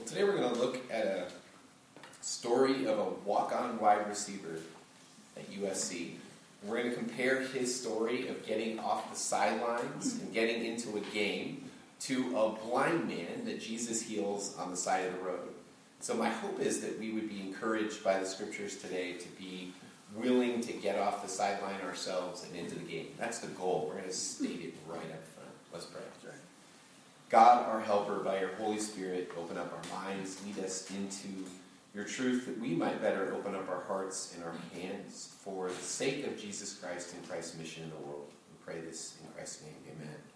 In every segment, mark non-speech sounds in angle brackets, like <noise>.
Well, today we're going to look at a story of a walk on wide receiver at USC. We're going to compare his story of getting off the sidelines and getting into a game to a blind man that Jesus heals on the side of the road. So, my hope is that we would be encouraged by the scriptures today to be willing to get off the sideline ourselves and into the game. That's the goal. We're going to state it right up front. Let's pray. God, our helper, by your Holy Spirit, open up our minds, lead us into your truth that we might better open up our hearts and our hands for the sake of Jesus Christ and Christ's mission in the world. We pray this in Christ's name.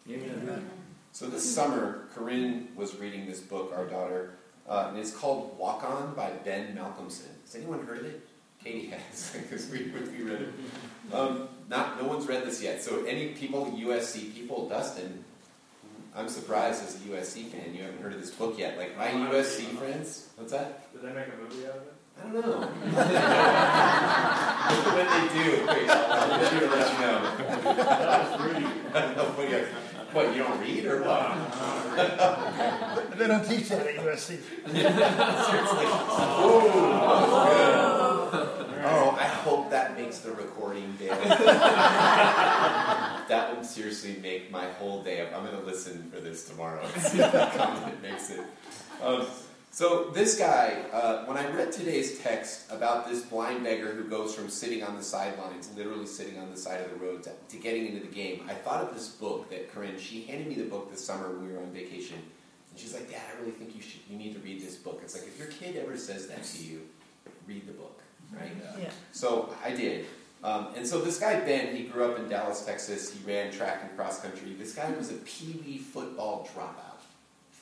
Amen. Amen. So this summer, Corinne was reading this book, our daughter, uh, and it's called Walk On by Ben Malcolmson. Has anyone heard of it? Katie has, <laughs> because we, we read it. Um, not, no one's read this yet. So any people, USC people, Dustin, I'm surprised as a USC fan you haven't heard of this book yet. Like my USC friends, what's that? Did they make a movie out of it? I don't know. <laughs> when they do, great. I'll be sure to let you know. <laughs> what, you, what, you don't read or what? <laughs> they don't teach that at USC. Seriously. Oh, oh, I hope that makes the recording day. That would seriously make my whole day. I'm going to listen for this tomorrow and <laughs> see if that comment makes it. Um, so this guy, uh, when I read today's text about this blind beggar who goes from sitting on the sidelines, literally sitting on the side of the road, to, to, getting into the game, I thought of this book that Corinne. She handed me the book this summer when we were on vacation, and she's like, "Dad, I really think you should. You need to read this book." It's like if your kid ever says that to you, read the book, right? Yeah. So I did. Um, and so this guy Ben, he grew up in Dallas, Texas. He ran track and cross country. This guy was a pee wee football dropout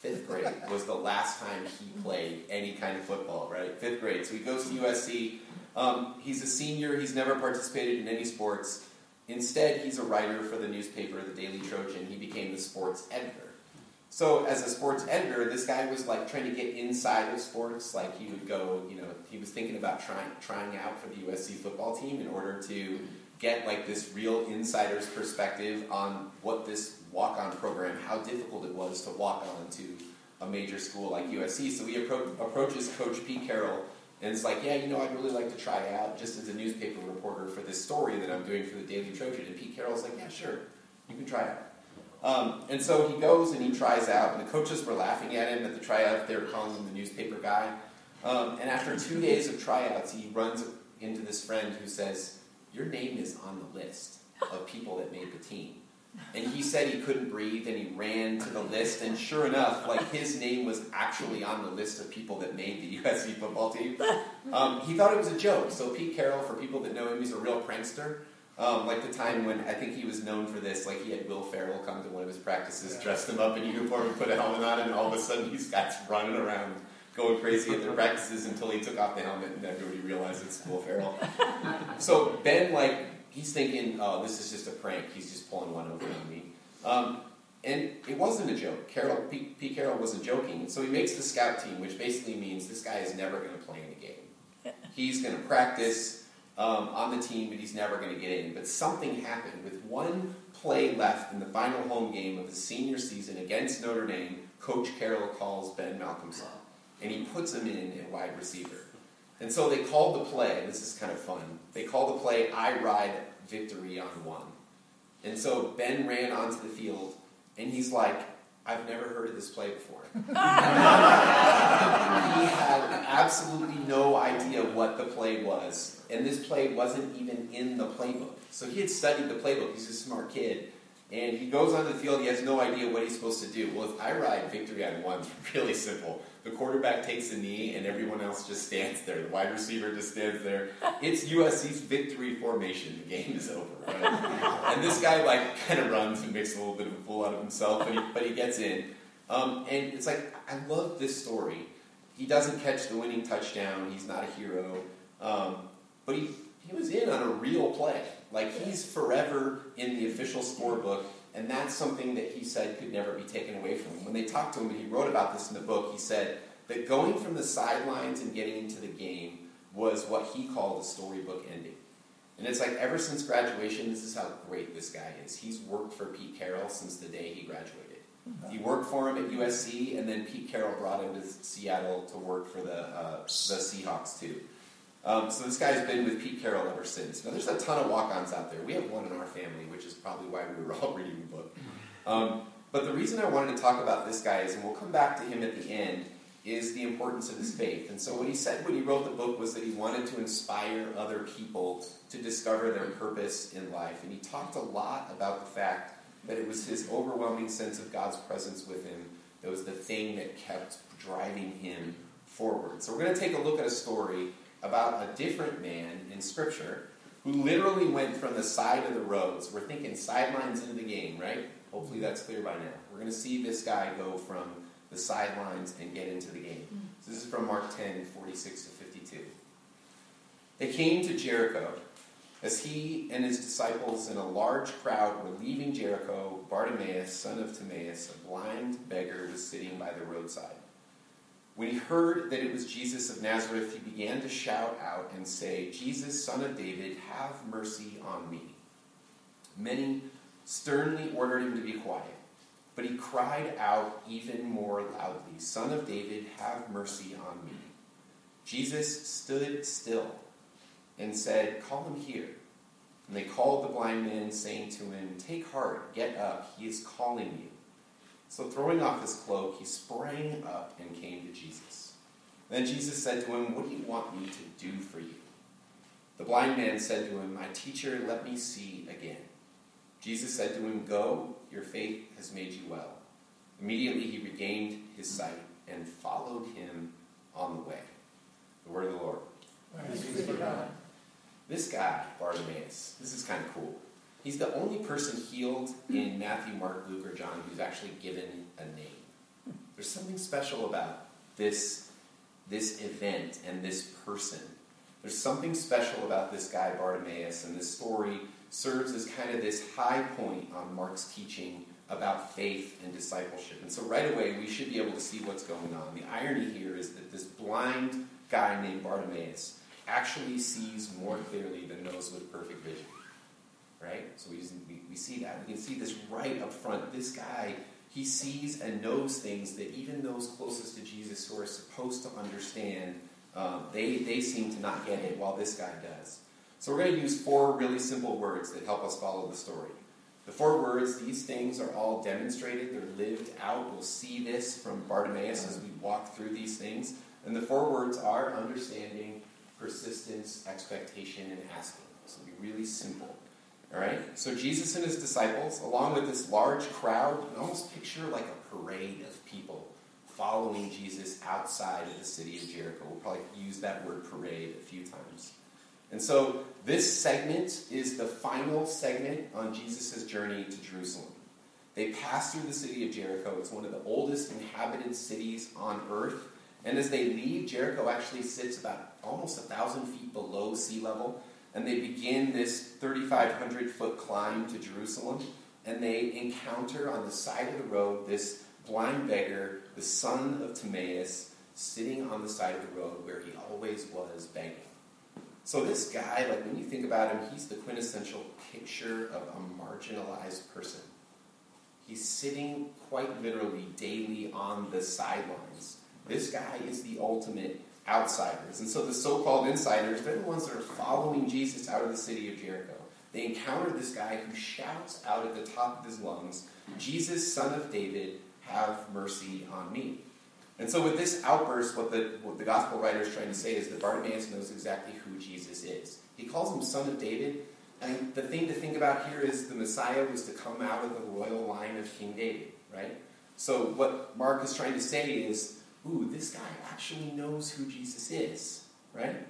fifth grade <laughs> was the last time he played any kind of football, right? Fifth grade. So he goes to USC. Um, he's a senior. He's never participated in any sports. Instead, he's a writer for the newspaper, the Daily Trojan. He became the sports editor. So, as a sports editor, this guy was like trying to get inside of sports. Like he would go, you know, he was thinking about trying trying out for the USC football team in order to get like this real insider's perspective on what this walk on program, how difficult it was to walk on to a major school like USC. So he appro- approaches Coach Pete Carroll and it's like, yeah, you know, I'd really like to try out just as a newspaper reporter for this story that I'm doing for the Daily Trojan. And Pete Carroll's like, yeah, sure, you can try out. Um, and so he goes and he tries out, and the coaches were laughing at him at the tryout. They were calling him the newspaper guy. Um, and after two days of tryouts, he runs into this friend who says, Your name is on the list of people that made the team. And he said he couldn't breathe and he ran to the list. And sure enough, like his name was actually on the list of people that made the <laughs> USC football team. Um, he thought it was a joke. So Pete Carroll, for people that know him, he's a real prankster. Um, like the time when I think he was known for this, like he had Will Ferrell come to one of his practices, dressed him up in uniform, and put a helmet on and all of a sudden he's got running around going crazy at the <laughs> practices until he took off the helmet and everybody realized it's Will Ferrell. So Ben, like, he's thinking, oh, this is just a prank. He's just pulling one over on me. Um, and it wasn't a joke. Carroll, Pete, Pete Carroll wasn't joking. So he makes the scout team, which basically means this guy is never going to play in a game. He's going to practice um, on the team, but he's never going to get in. But something happened. With one play left in the final home game of the senior season against Notre Dame, Coach Carroll calls Ben Malcolmson, and he puts him in at wide receiver. And so they called the play, this is kind of fun. They called the play I Ride Victory on One. And so Ben ran onto the field, and he's like, I've never heard of this play before. <laughs> he had absolutely no idea what the play was, and this play wasn't even in the playbook. So he had studied the playbook. He's a smart kid. And he goes on the field, he has no idea what he's supposed to do. Well, if I ride victory on one, it's <laughs> really simple. The quarterback takes a knee, and everyone else just stands there. The wide receiver just stands there. <laughs> It's USC's victory formation. The game is over, right? and this guy, like, <laughs> kind of runs and makes a little bit of a fool out of himself, but he, but he gets in. Um, and it's like, I love this story. He doesn't catch the winning touchdown, he's not a hero. Um, but he, he was in on a real play. Like he's forever in the official scorebook, and that's something that he said could never be taken away from him. When they talked to him, and he wrote about this in the book, he said that going from the sidelines and getting into the game was what he called a storybook ending. And it's like ever since graduation, this is how great this guy is. He's worked for Pete Carroll since the day he graduated. He worked for him at USC, and then Pete Carroll brought him to Seattle to work for the, uh, the Seahawks too. Um, so this guy's been with Pete Carroll ever since. Now there's a ton of walk-ons out there. We have one in our family, which is probably why we were <laughs> all reading the book. Um, but the reason I wanted to talk about this guy is, and we'll come back to him at the end, is the importance of his faith. And so what he said when he wrote the book was that he wanted to inspire other people to discover their purpose in life. And he talked a lot about the fact that it was his overwhelming sense of God's presence with him that was the thing that kept driving him forward. So we're going to take a look at a story about a different man in Scripture who literally went from the side of the roads. We're thinking sidelines into the game, right? Hopefully that's clear by now. We're going to see this guy go from the sidelines and get into the game. So this is from Mark 10, 46 to 52. They came to Jericho. As he and his disciples and a large crowd were leaving Jericho, Bartimaeus, son of Timaeus, a blind beggar, was sitting by the roadside. When he heard that it was Jesus of Nazareth, he began to shout out and say, Jesus, son of David, have mercy on me. Many sternly ordered him to be quiet, but he cried out even more loudly, Son of David, have mercy on me. Jesus stood still and said, Call him here. And they called the blind man, saying to him, Take heart, get up, he is calling you. So throwing off his cloak, he sprang up and came to Jesus. Then Jesus said to him, What do you want me to do for you? The blind man said to him, My teacher, let me see again. Jesus said to him, Go, your faith has made you well. Immediately he regained his sight and followed him on the way. The word of the Lord. This guy, Bartimaeus, this is kind of cool. He's the only person healed hmm. in Matthew, Mark, Luke, or John who's actually given a name. There's something special about this, this event and this person. There's something special about this guy, Bartimaeus, and this story serves as kind of this high point on Mark's teaching about faith and discipleship. And so right away, we should be able to see what's going on. The irony here is that this blind guy named Bartimaeus actually sees more clearly than those with perfect vision. Right? So we, we, we see that. We can see this right up front. This guy, he sees and knows things that even those closest to Jesus who are supposed to understand, um, they, they seem to not get it, while this guy does. So we're going to use four really simple words that help us follow the story. The four words, these things are all demonstrated, they're lived out. We'll see this from Bartimaeus as we walk through these things. And the four words are understanding, persistence, expectation, and asking. So be really simple. All right? So Jesus and his disciples, along with this large crowd, you almost picture like a parade of people following Jesus outside of the city of Jericho. We'll probably use that word parade a few times. And so this segment is the final segment on Jesus' journey to Jerusalem. They pass through the city of Jericho. It's one of the oldest inhabited cities on earth. And as they leave, Jericho actually sits about almost a thousand feet below sea level. And they begin this 3,500 foot climb to Jerusalem. And they encounter on the side of the road this blind beggar, the son of Timaeus, sitting on the side of the road where he always was begging. So this guy, like when you think about him, he's the quintessential picture of a marginalized person. He's sitting quite literally daily on the sidelines. This guy is the ultimate outsiders. And so the so-called insiders, they're the ones that are following Jesus out of the city of Jericho. They encounter this guy who shouts out at the top of his lungs, Jesus, son of David, have mercy on me. And so, with this outburst, what the, what the gospel writer is trying to say is that Bartimaeus knows exactly who Jesus is. He calls him son of David. And the thing to think about here is the Messiah was to come out of the royal line of King David, right? So, what Mark is trying to say is, ooh, this guy actually knows who Jesus is, right?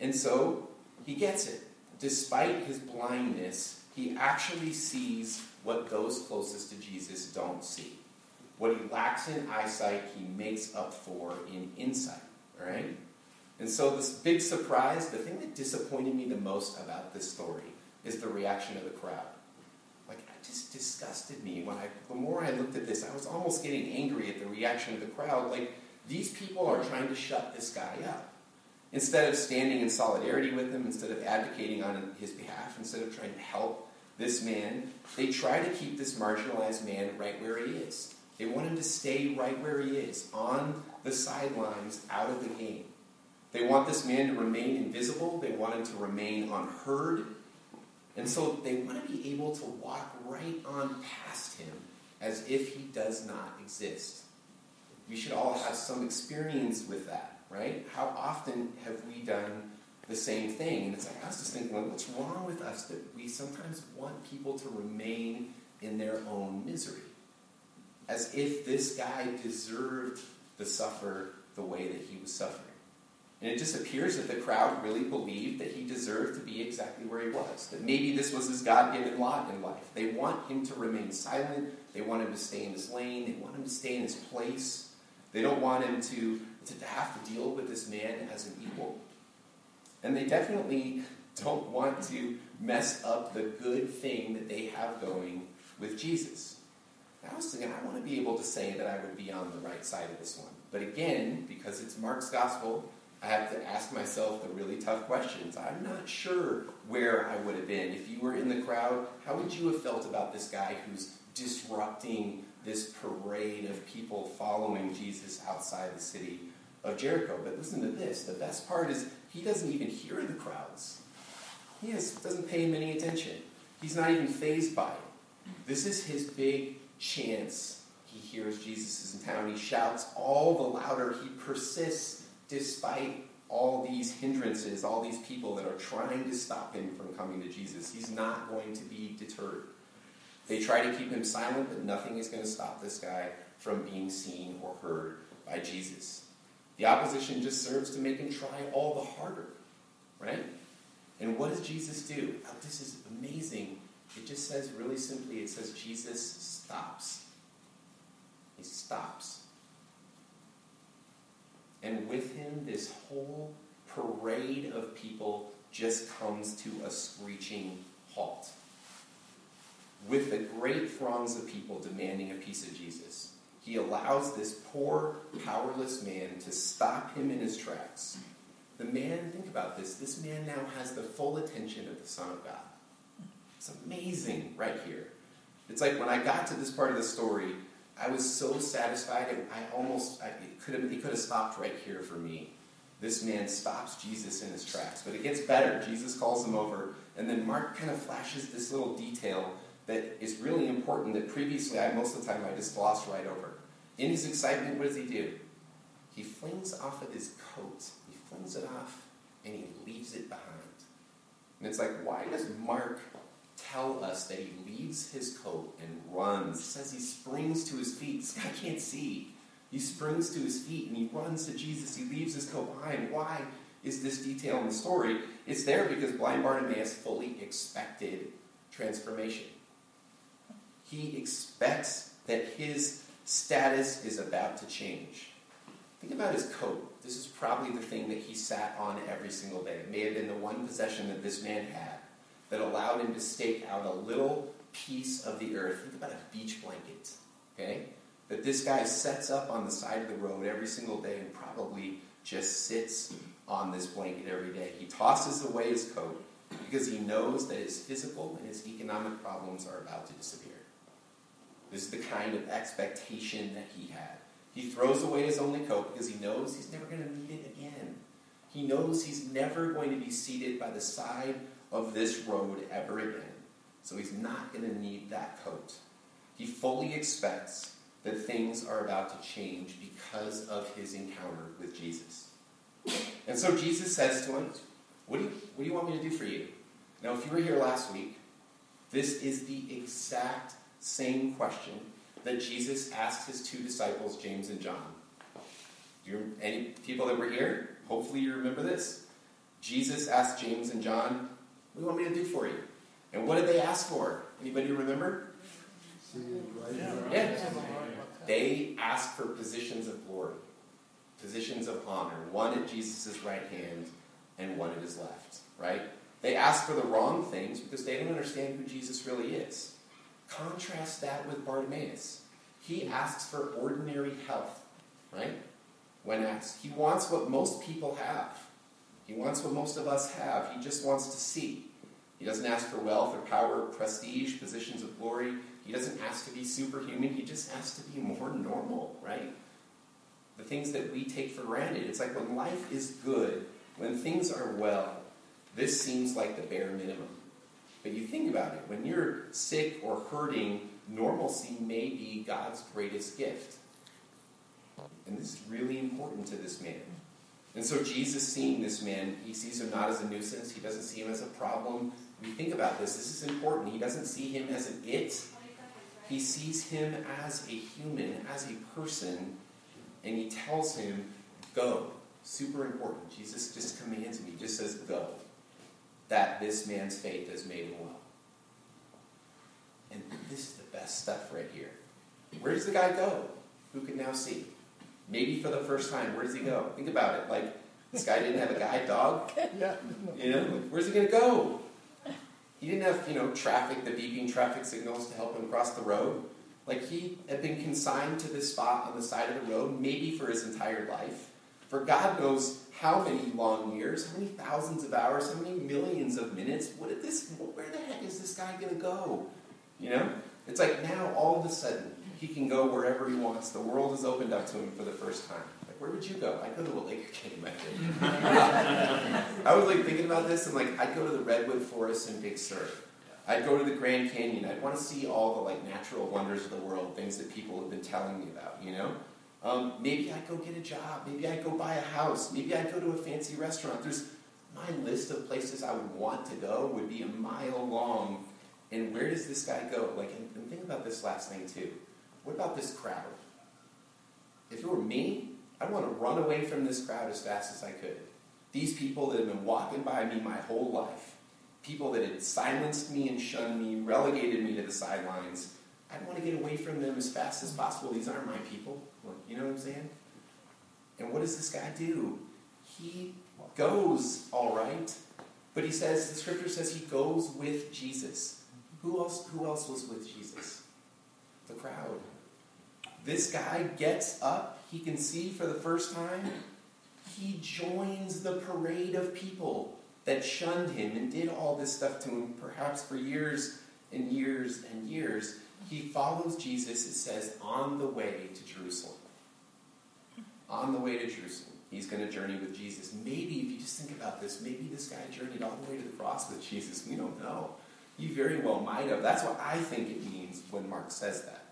And so, he gets it. Despite his blindness, he actually sees what those closest to Jesus don't see. What he lacks in eyesight, he makes up for in insight. Right? And so, this big surprise, the thing that disappointed me the most about this story is the reaction of the crowd. Just disgusted me. When I, the more I looked at this, I was almost getting angry at the reaction of the crowd. Like, these people are trying to shut this guy up. Instead of standing in solidarity with him, instead of advocating on his behalf, instead of trying to help, this man, they try to keep this marginalized man right where he is. They want him to stay right where he is, on the sidelines, out of the game. They want this man to remain invisible. They want him to remain unheard. And so they want to be able to walk right on past him as if he does not exist. We should all have some experience with that, right? How often have we done the same thing? And it's like, I was just thinking, like, what's wrong with us that we sometimes want people to remain in their own misery? As if this guy deserved to suffer the way that he was suffering. And it just appears that the crowd really believed that he deserved to be exactly where he was. That maybe this was his God given lot in life. They want him to remain silent. They want him to stay in his lane. They want him to stay in his place. They don't want him to, to have to deal with this man as an equal. And they definitely don't want to mess up the good thing that they have going with Jesus. I was thinking, I want to be able to say that I would be on the right side of this one. But again, because it's Mark's gospel, I have to ask myself the really tough questions. I'm not sure where I would have been. If you were in the crowd, how would you have felt about this guy who's disrupting this parade of people following Jesus outside the city of Jericho? But listen to this the best part is he doesn't even hear the crowds, he has, doesn't pay him any attention. He's not even phased by it. This is his big chance. He hears Jesus is in town. He shouts all the louder. He persists despite all these hindrances, all these people that are trying to stop him from coming to Jesus. He's not going to be deterred. They try to keep him silent, but nothing is going to stop this guy from being seen or heard by Jesus. The opposition just serves to make him try all the harder, right? And what does Jesus do? Oh, this is amazing. It just says really simply, it says Jesus stops. He stops. And with him, this whole parade of people just comes to a screeching halt. With the great throngs of people demanding a piece of Jesus, he allows this poor, powerless man to stop him in his tracks. The man, think about this, this man now has the full attention of the Son of God. It's amazing right here. It's like when I got to this part of the story, I was so satisfied. And I almost, I, it could have, it could have stopped right here for me. This man stops Jesus in his tracks. But it gets better. Jesus calls him over. And then Mark kind of flashes this little detail that is really important that previously, I, most of the time, I just glossed right over. In his excitement, what does he do? He flings off of his coat. He flings it off and he leaves it behind. And it's like, why does Mark tell us that he leaves his coat and runs. It says he springs to his feet. This guy can't see. He springs to his feet and he runs to Jesus. He leaves his coat behind. Why is this detail in the story? It's there because blind Bartimaeus fully expected transformation. He expects that his status is about to change. Think about his coat. This is probably the thing that he sat on every single day. It may have been the one possession that this man had that allowed him to stake out a little piece of the earth. Think about a beach blanket, okay? That this guy sets up on the side of the road every single day and probably just sits on this blanket every day. He tosses away his coat because he knows that his physical and his economic problems are about to disappear. This is the kind of expectation that he had. He throws away his only coat because he knows he's never going to need it again. He knows he's never going to be seated by the side of this road ever again. So he's not going to need that coat. He fully expects that things are about to change because of his encounter with Jesus. And so Jesus says to him, what do, you, what do you want me to do for you? Now, if you were here last week, this is the exact same question that Jesus asked his two disciples, James and John. Do you, any people that were here, hopefully you remember this. Jesus asked James and John, what do you want me to do for you? And what did they ask for? Anybody remember? Yeah. They asked for positions of glory, positions of honor, one at Jesus' right hand and one at his left, right? They asked for the wrong things because they don't understand who Jesus really is. Contrast that with Bartimaeus. He asks for ordinary health, right? When asked, he wants what most people have. He wants what most of us have. He just wants to see. He doesn't ask for wealth or power, or prestige, positions of glory. He doesn't ask to be superhuman. He just asks to be more normal, right? The things that we take for granted. It's like when life is good, when things are well, this seems like the bare minimum. But you think about it when you're sick or hurting, normalcy may be God's greatest gift. And this is really important to this man. And so Jesus seeing this man, he sees him not as a nuisance, he doesn't see him as a problem. We think about this, this is important. He doesn't see him as an it. He sees him as a human, as a person, and he tells him, go. Super important. Jesus just commands him, he just says, go. That this man's faith has made him well. And this is the best stuff right here. Where does the guy go? Who can now see? Maybe for the first time, where does he go? Think about it. Like, this guy didn't have a guide dog. <laughs> Yeah. You know, where's he going to go? He didn't have, you know, traffic, the beeping traffic signals to help him cross the road. Like, he had been consigned to this spot on the side of the road, maybe for his entire life. For God knows how many long years, how many thousands of hours, how many millions of minutes. What did this? Where the heck is this guy going to go? You know, it's like now all of a sudden he can go wherever he wants. The world has opened up to him for the first time. Like, where would you go? I'd go to a Laker game, I think. I was like thinking about this, and like I'd go to the redwood forest in Big Sur. I'd go to the Grand Canyon. I'd want to see all the like natural wonders of the world, things that people have been telling me about. You know, um, maybe I'd go get a job. Maybe I'd go buy a house. Maybe I'd go to a fancy restaurant. There's my list of places I would want to go would be a mile long. And where does this guy go? Like, and, and think about this last thing too. What about this crowd? If it were me, I'd want to run away from this crowd as fast as I could. These people that have been walking by me my whole life, people that had silenced me and shunned me, relegated me to the sidelines, I'd want to get away from them as fast as possible. These aren't my people. You know what I'm saying? And what does this guy do? He goes, all right. But he says, the scripture says he goes with Jesus. Who else, who else was with Jesus? The crowd. This guy gets up, he can see for the first time. He joins the parade of people that shunned him and did all this stuff to him, perhaps for years and years and years. He follows Jesus, it says, on the way to Jerusalem. On the way to Jerusalem. He's going to journey with Jesus. Maybe, if you just think about this, maybe this guy journeyed all the way to the cross with Jesus. We don't know. You very well might have. That's what I think it means when Mark says that.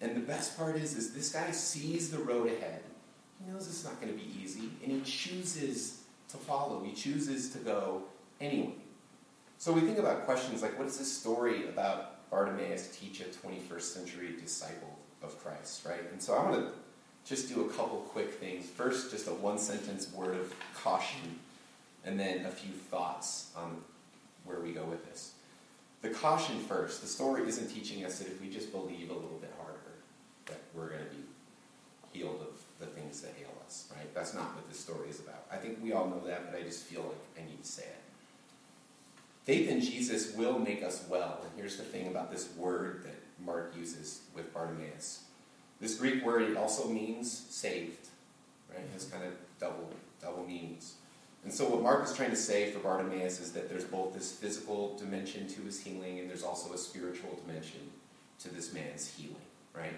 And the best part is, is this guy sees the road ahead. He knows it's not going to be easy, and he chooses to follow. He chooses to go anyway. So we think about questions like, what does this story about Bartimaeus teach a 21st century disciple of Christ, right? And so I want to just do a couple quick things. First, just a one sentence word of caution, and then a few thoughts on where we go with this. The caution first. The story isn't teaching us that if we just believe a little bit that we're going to be healed of the things that ail us, right? That's not what this story is about. I think we all know that, but I just feel like I need to say it. Faith in Jesus will make us well. And here's the thing about this word that Mark uses with Bartimaeus. This Greek word, it also means saved, right? It has mm-hmm. kind of double, double meanings. And so what Mark is trying to say for Bartimaeus is that there's both this physical dimension to his healing and there's also a spiritual dimension to this man's healing, right?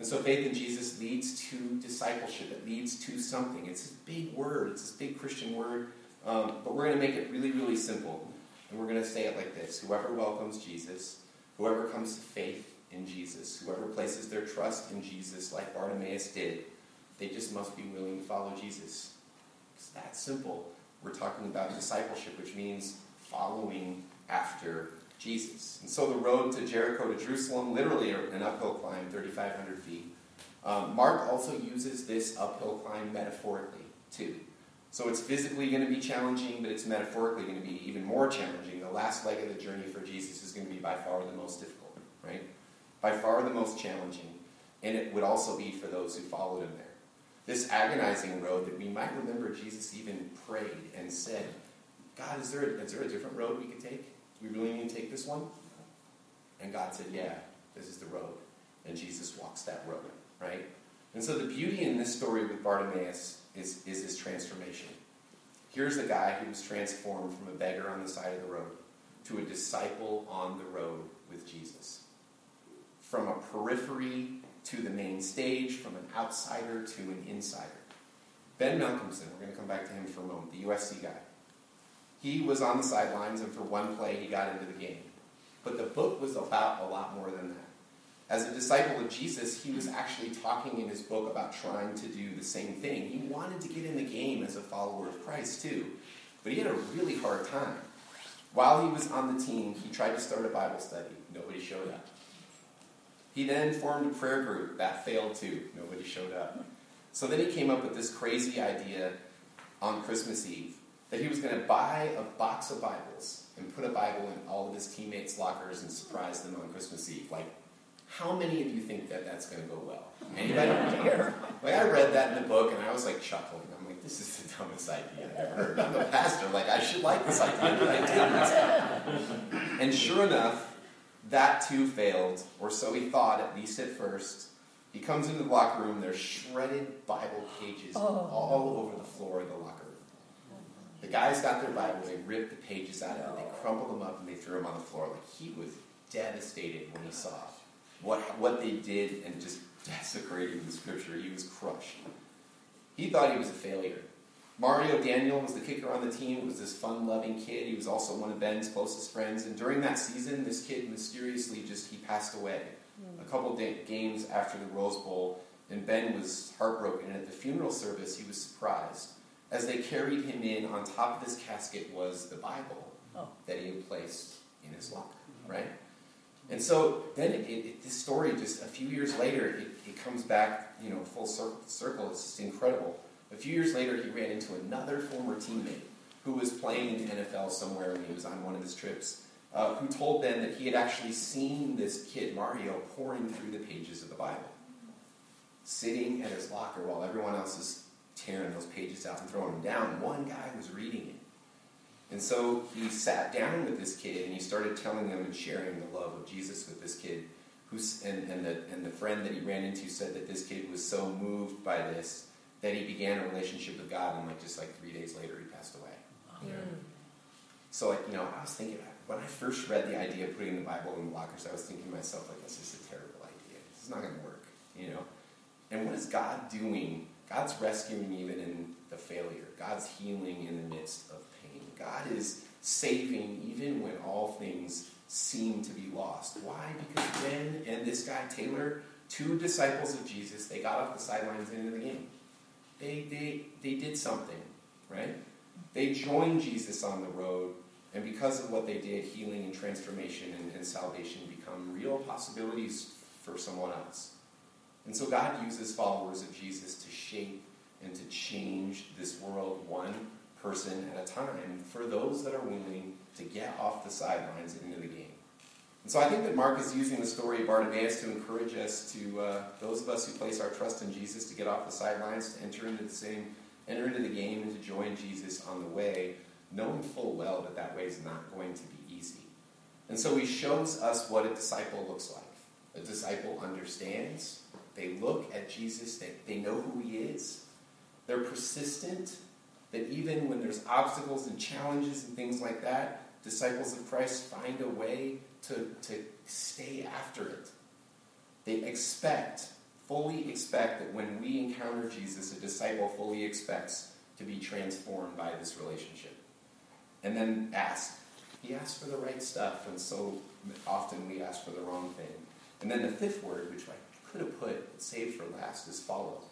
And so faith in Jesus leads to discipleship. It leads to something. It's this big word. It's this big Christian word. Um, but we're going to make it really, really simple. And we're going to say it like this Whoever welcomes Jesus, whoever comes to faith in Jesus, whoever places their trust in Jesus, like Bartimaeus did, they just must be willing to follow Jesus. It's that simple. We're talking about discipleship, which means following after Jesus. And so the road to Jericho to Jerusalem, literally an uphill climb, 3,500 feet. Um, Mark also uses this uphill climb metaphorically, too. So it's physically going to be challenging, but it's metaphorically going to be even more challenging. The last leg of the journey for Jesus is going to be by far the most difficult, right? By far the most challenging. And it would also be for those who followed him there. This agonizing road that we might remember Jesus even prayed and said, God, is there, a, is there a different road we could take? We really need to take this one? And God said, Yeah, this is the road. And Jesus walks that road, right? And so the beauty in this story with Bartimaeus is, is his transformation. Here's a guy who was transformed from a beggar on the side of the road to a disciple on the road with Jesus. From a periphery to the main stage, from an outsider to an insider. Ben Malcolmson, we're going to come back to him for a moment, the USC guy. He was on the sidelines, and for one play, he got into the game. But the book was about a lot more than that. As a disciple of Jesus, he was actually talking in his book about trying to do the same thing. He wanted to get in the game as a follower of Christ, too. But he had a really hard time. While he was on the team, he tried to start a Bible study. Nobody showed up. He then formed a prayer group. That failed too. Nobody showed up. So then he came up with this crazy idea on Christmas Eve that he was going to buy a box of Bibles and put a Bible in all of his teammates' lockers and surprise them on Christmas Eve. Like, how many of you think that that's going to go well? Anybody? like, I read that in the book and I was like chuckling. I'm like, this is the dumbest idea I've ever heard. I'm a pastor. Like, I should like this idea, but I didn't. And sure enough, that too failed, or so he thought, at least at first. He comes into the locker room, there's shredded Bible pages oh. all over the floor of the locker room. The guys got their Bible, they ripped the pages out of it, they crumpled them up, and they threw them on the floor. Like he was devastated when he saw what, what they did and just <laughs> desecrating the scripture. He was crushed. He thought he was a failure. Mario Danelo was the kicker on the team. was this fun-loving kid. He was also one of Ben's closest friends. And during that season, this kid mysteriously just he passed away. Mm. A couple of games after the Rose Bowl, and Ben was heartbroken. And at the funeral service, he was surprised as they carried him in. On top of his casket was the Bible oh. that he had placed in his locker. Right. And so then it, it, this story, just a few years later, it, it comes back, you know, full circle. It's just incredible. A few years later, he ran into another former teammate who was playing in the NFL somewhere when he was on one of his trips, uh, who told Ben that he had actually seen this kid, Mario, pouring through the pages of the Bible, sitting at his locker while everyone else is tearing those pages out and throwing them down. One guy was reading it. And so he sat down with this kid and he started telling them and sharing the love of Jesus with this kid. Who's, and, and, the, and the friend that he ran into said that this kid was so moved by this that he began a relationship with God, and like just like three days later, he passed away. Yeah. So like you know, I was thinking when I first read the idea of putting the Bible in the lockers, I was thinking to myself like, this is a terrible idea. This is not going to work, you know. And what is God doing? God's rescuing even in the failure. God's healing in the midst of pain. God is saving even when all things seem to be lost. Why? Because Ben and this guy Taylor, two disciples of Jesus, they got off the sidelines into the game they, they, they did something, right? They joined Jesus on the road, and because of what they did, healing and transformation and, and salvation become real possibilities for someone else. And so God uses followers of Jesus to shape and to change this world one person at a time for those that are willing to get off the sidelines and into the game. And so I think that Mark is using the story of Bartimaeus to encourage us to, uh, those of us who place our trust in Jesus, to get off the sidelines, to enter into the same, enter into the game, and to join Jesus on the way, knowing full well that that way is not going to be easy. And so he shows us what a disciple looks like. A disciple understands. They look at Jesus. They, they know who he is. They're persistent. That even when there's obstacles and challenges and things like that, disciples of Christ find a way to, to stay after it. They expect, fully expect that when we encounter Jesus, a disciple fully expects to be transformed by this relationship. And then ask. He asks for the right stuff, and so often we ask for the wrong thing. And then the fifth word, which I could have put saved for last, is follow.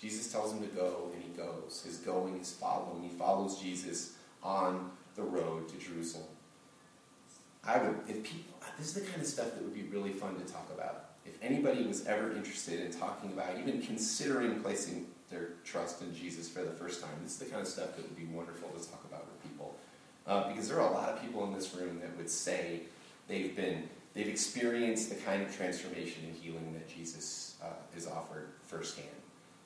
Jesus tells him to go, and he goes. His going is following. He follows Jesus on the road to Jerusalem. I would, if people, this is the kind of stuff that would be really fun to talk about. If anybody was ever interested in talking about, even considering placing their trust in Jesus for the first time, this is the kind of stuff that would be wonderful to talk about with people. Uh, because there are a lot of people in this room that would say they've been, they've experienced the kind of transformation and healing that Jesus uh, is offered firsthand.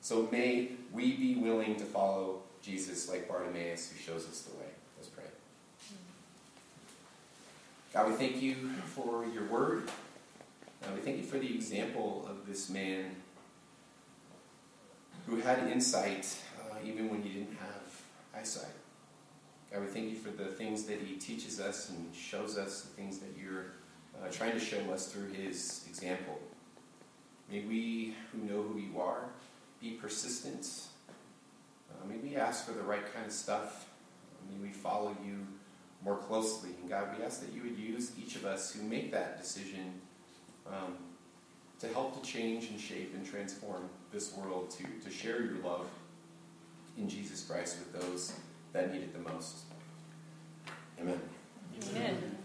So may we be willing to follow Jesus like Bartimaeus, who shows us the way. Let's pray. God, we thank you for your word. God, we thank you for the example of this man who had insight uh, even when he didn't have eyesight. God, we thank you for the things that he teaches us and shows us, the things that you're uh, trying to show us through his example. May we, who know who you are, be persistent. Uh, may we ask for the right kind of stuff. May we follow you more closely. And God, we ask that you would use each of us who make that decision um, to help to change and shape and transform this world, to, to share your love in Jesus Christ with those that need it the most. Amen. Amen.